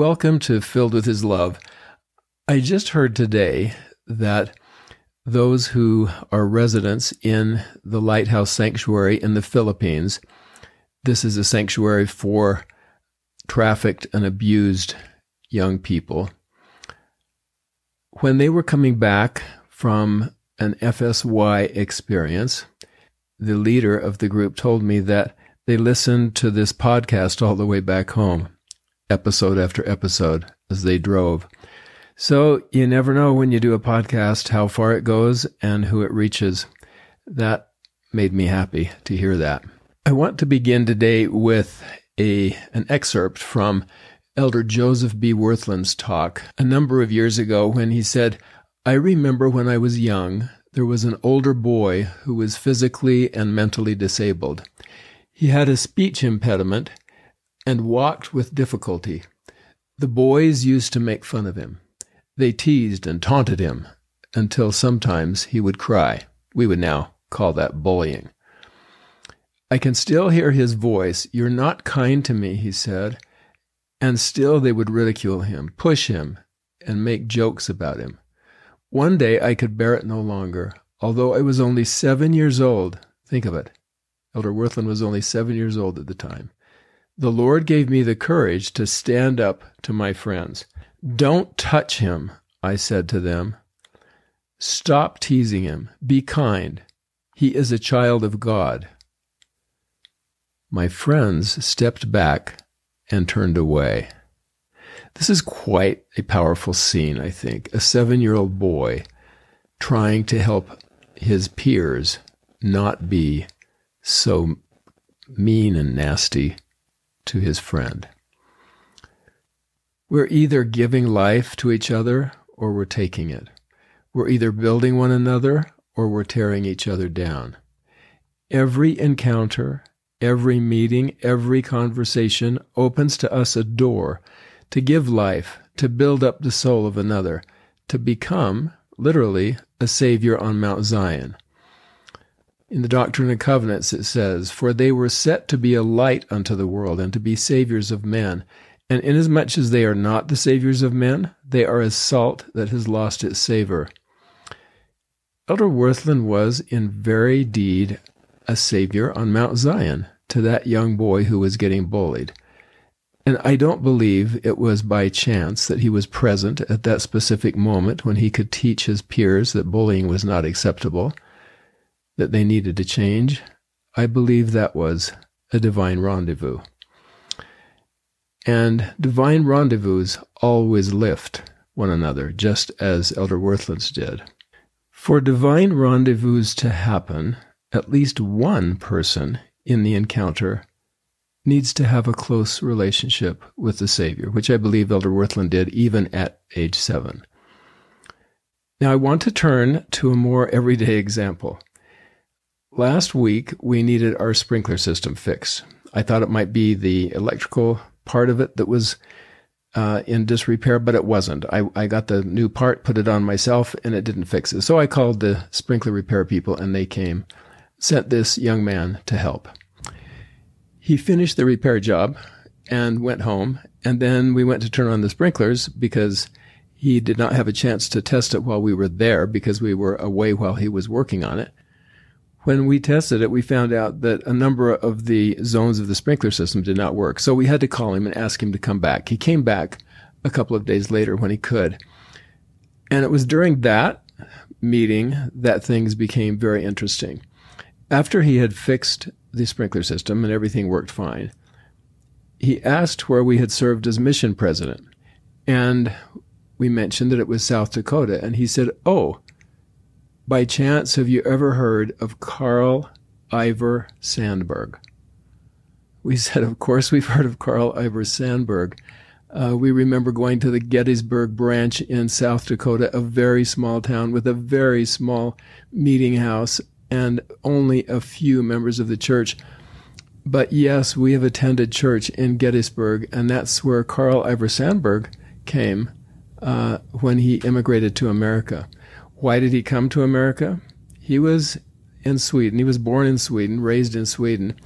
welcome to Filled with His Love. I just heard today that those who are residents in the Lighthouse Sanctuary in the Philippines, this is a sanctuary for trafficked and abused young people. When they were coming back from an FSY experience, the leader of the group told me that they listened to this podcast all the way back home, episode after episode, as they drove. So you never know when you do a podcast how far it goes and who it reaches. That made me happy to hear that. I want to begin today with a an excerpt from Elder Joseph B. Wirthlin's talk a number of years ago when he said, I remember when I was young, there was an older boy who was physically and mentally disabled. He had a speech impediment and walked with difficulty. The boys used to make fun of him. They teased and taunted him until sometimes he would cry. We would now call that bullying. I can still hear his voice. You're not kind to me, he said. And still they would ridicule him, push him, and make jokes about him. One day I could bear it no longer. Although I was only seven years old, think of it. Elder Wirthlin was only seven years old at the time. The Lord gave me the courage to stand up to my friends. Don't touch him, I said to them. Stop teasing him. Be kind. He is a child of God. My friends stepped back and turned away. This is quite a powerful scene, I think. A seven year old boy trying to help his peers not be so mean and nasty to his friend. We're either giving life to each other or we're taking it. We're either building one another or we're tearing each other down. Every encounter, every meeting, every conversation opens to us a door to give life, to build up the soul of another, to become, literally, a Savior on Mount Zion. In the Doctrine and Covenants it says, For they were set to be a light unto the world, and to be saviors of men. And inasmuch as they are not the saviors of men, they are as salt that has lost its savor. Elder Wirthlin was, in very deed, a savior on Mount Zion to that young boy who was getting bullied. And I don't believe it was by chance that he was present at that specific moment when he could teach his peers that bullying was not acceptable, that they needed to change. I believe that was a divine rendezvous. And divine rendezvous always lift one another, just as Elder Wirthlin's did. For divine rendezvous to happen, at least one person in the encounter needs to have a close relationship with the Savior, which I believe Elder Wirthlin did even at age seven. Now, I want to turn to a more everyday example. Last week, we needed our sprinkler system fixed. I thought it might be the electrical part of it that was uh, in disrepair, but it wasn't. I, I got the new part, put it on myself, and it didn't fix it. So I called the sprinkler repair people, and they came, sent this young man to help. He finished the repair job and went home. And then we went to turn on the sprinklers because he did not have a chance to test it while we were there because we were away while he was working on it. When we tested it, we found out that a number of the zones of the sprinkler system did not work. So we had to call him and ask him to come back. He came back a couple of days later when he could. And it was during that meeting that things became very interesting. After he had fixed the sprinkler system and everything worked fine. He asked where we had served as mission president. And we mentioned that it was South Dakota. And he said, Oh, by chance, have you ever heard of Karl Ivar Sandberg? We said, Of course, we've heard of Karl Ivar Sandberg. Uh, we remember going to the Gettysburg branch in South Dakota, a very small town with a very small meeting house and only a few members of the church. But yes, we have attended church in Gettysburg, and that's where Karl Ivar Sandberg came uh, when he immigrated to America. Why did he come to America? He was in Sweden. He was born in Sweden, raised in Sweden.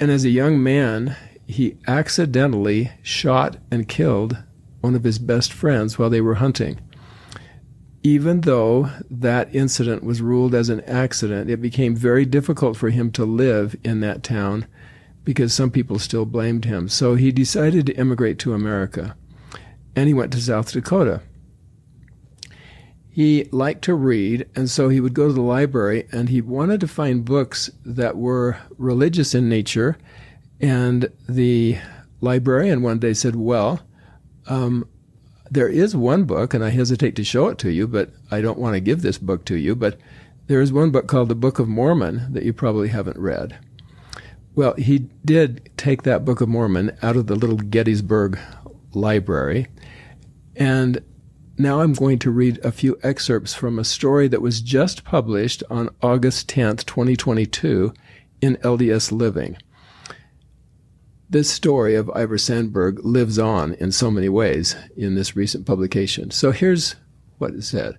And as a young man, he accidentally shot and killed one of his best friends while they were hunting. Even though that incident was ruled as an accident, it became very difficult for him to live in that town because some people still blamed him. So he decided to immigrate to America and he went to South Dakota. He liked to read, and so he would go to the library and he wanted to find books that were religious in nature. And the librarian one day said, Well, um, there is one book, and I hesitate to show it to you, but I don't want to give this book to you. But there is one book called the Book of Mormon that you probably haven't read. Well, he did take that Book of Mormon out of the little Gettysburg library. And now I'm going to read a few excerpts from a story that was just published on August 10th, 2022 in LDS Living. This story of Ivar Sandberg lives on in so many ways in this recent publication. So here's what it said.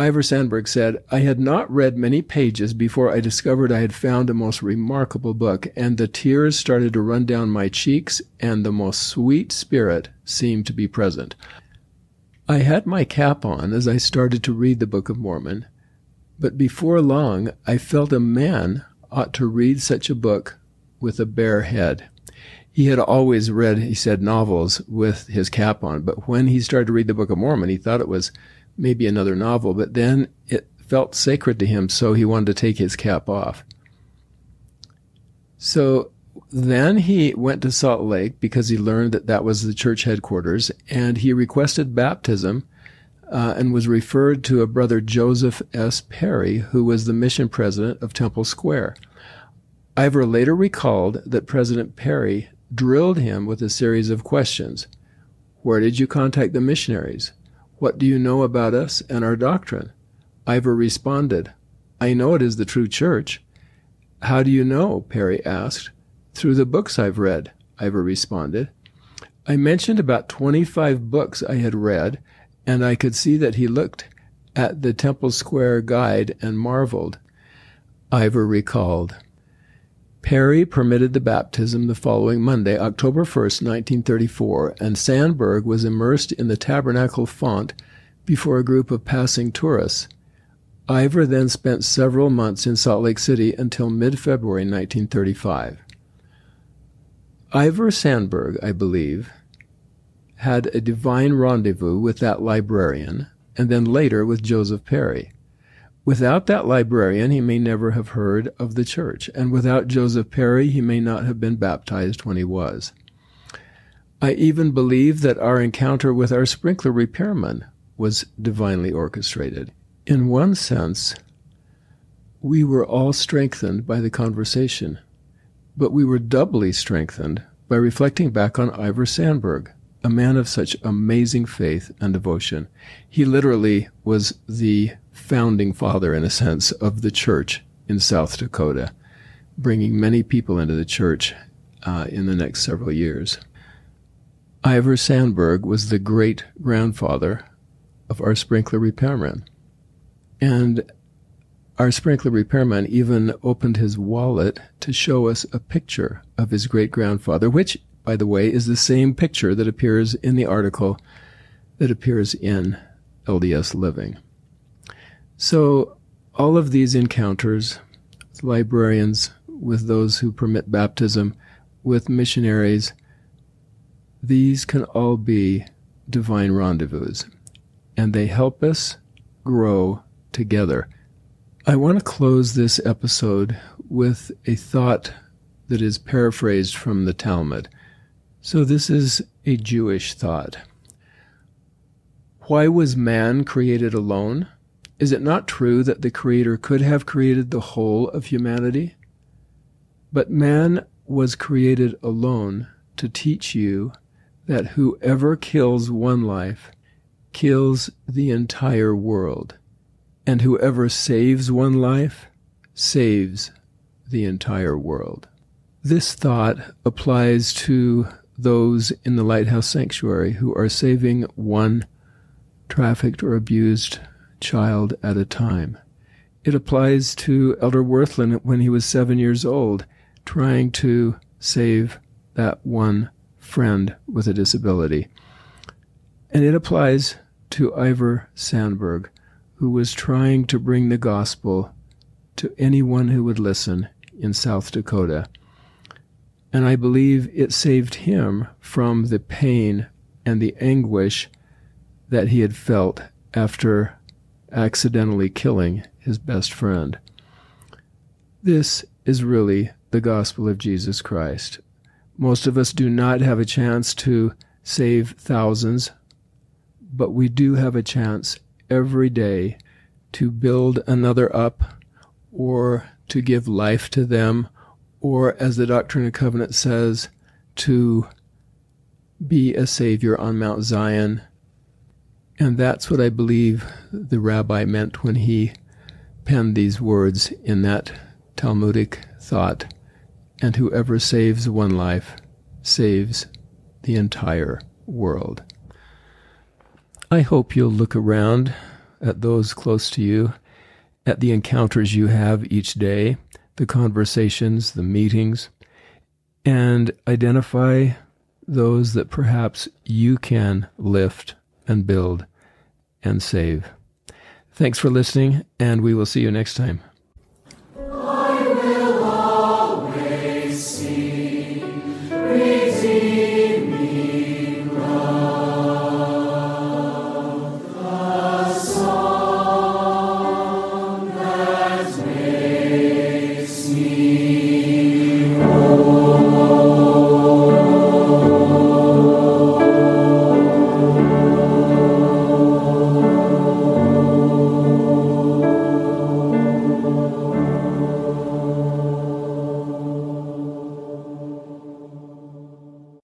Ivar Sandberg said, I had not read many pages before I discovered I had found a most remarkable book, and the tears started to run down my cheeks, and the most sweet spirit seemed to be present. I had my cap on as I started to read the Book of Mormon, but before long I felt a man ought to read such a book with a bare head. He had always read, he said, novels with his cap on, but when he started to read the Book of Mormon, he thought it was maybe another novel, but then it felt sacred to him, so he wanted to take his cap off. So then he went to Salt Lake because he learned that that was the church headquarters, and he requested baptism uh, and was referred to a brother Joseph S. Perry, who was the mission president of Temple Square. Ivar later recalled that President Perry drilled him with a series of questions. Where did you contact the missionaries? What do you know about us and our doctrine? Ivar responded, I know it is the true church. How do you know? Perry asked. Through the books I've read, Ivar responded. I mentioned about 25 books I had read, and I could see that he looked at the Temple Square guide and marveled. Ivar recalled. Perry permitted the baptism the following Monday, October 1st, 1934, and Sandberg was immersed in the tabernacle font before a group of passing tourists. Ivar then spent several months in Salt Lake City until mid February 1935. Ivar Sandberg, I believe, had a divine rendezvous with that librarian and then later with Joseph Perry. Without that librarian, he may never have heard of the church, and without Joseph Perry, he may not have been baptized when he was. I even believe that our encounter with our sprinkler repairman was divinely orchestrated. In one sense, we were all strengthened by the conversation, but we were doubly strengthened by reflecting back on Ivar Sandberg, a man of such amazing faith and devotion. He literally was the founding father, in a sense, of the church in South Dakota, bringing many people into the church uh, in the next several years. Ivar Sandberg was the great grandfather of our sprinkler repairman. And our sprinkler repairman even opened his wallet to show us a picture of his great grandfather, which, by the way, is the same picture that appears in the article that appears in LDS Living. So, all of these encounters, with librarians, with those who permit baptism, with missionaries, these can all be divine rendezvous, and they help us grow together. I want to close this episode with a thought that is paraphrased from the Talmud. So, this is a Jewish thought. Why was man created alone? Is it not true that the Creator could have created the whole of humanity? But man was created alone to teach you that whoever kills one life kills the entire world, and whoever saves one life saves the entire world. This thought applies to those in the Lighthouse Sanctuary who are saving one trafficked or abused child at a time. It applies to Elder Wirthlin when he was seven years old, trying to save that one friend with a disability. And it applies to Ivar Sandberg, who was trying to bring the gospel to anyone who would listen in South Dakota. And I believe it saved him from the pain and the anguish that he had felt after accidentally killing his best friend. This is really the gospel of Jesus Christ. Most of us do not have a chance to save thousands, but we do have a chance every day to build another up or to give life to them, or as the Doctrine and Covenant says, to be a savior on Mount Zion. And that's what I believe the rabbi meant when he penned these words in that Talmudic thought. And whoever saves one life saves the entire world. I hope you'll look around at those close to you, at the encounters you have each day, the conversations, the meetings, and identify those that perhaps you can lift and build and save. Thanks for listening, and we will see you next time.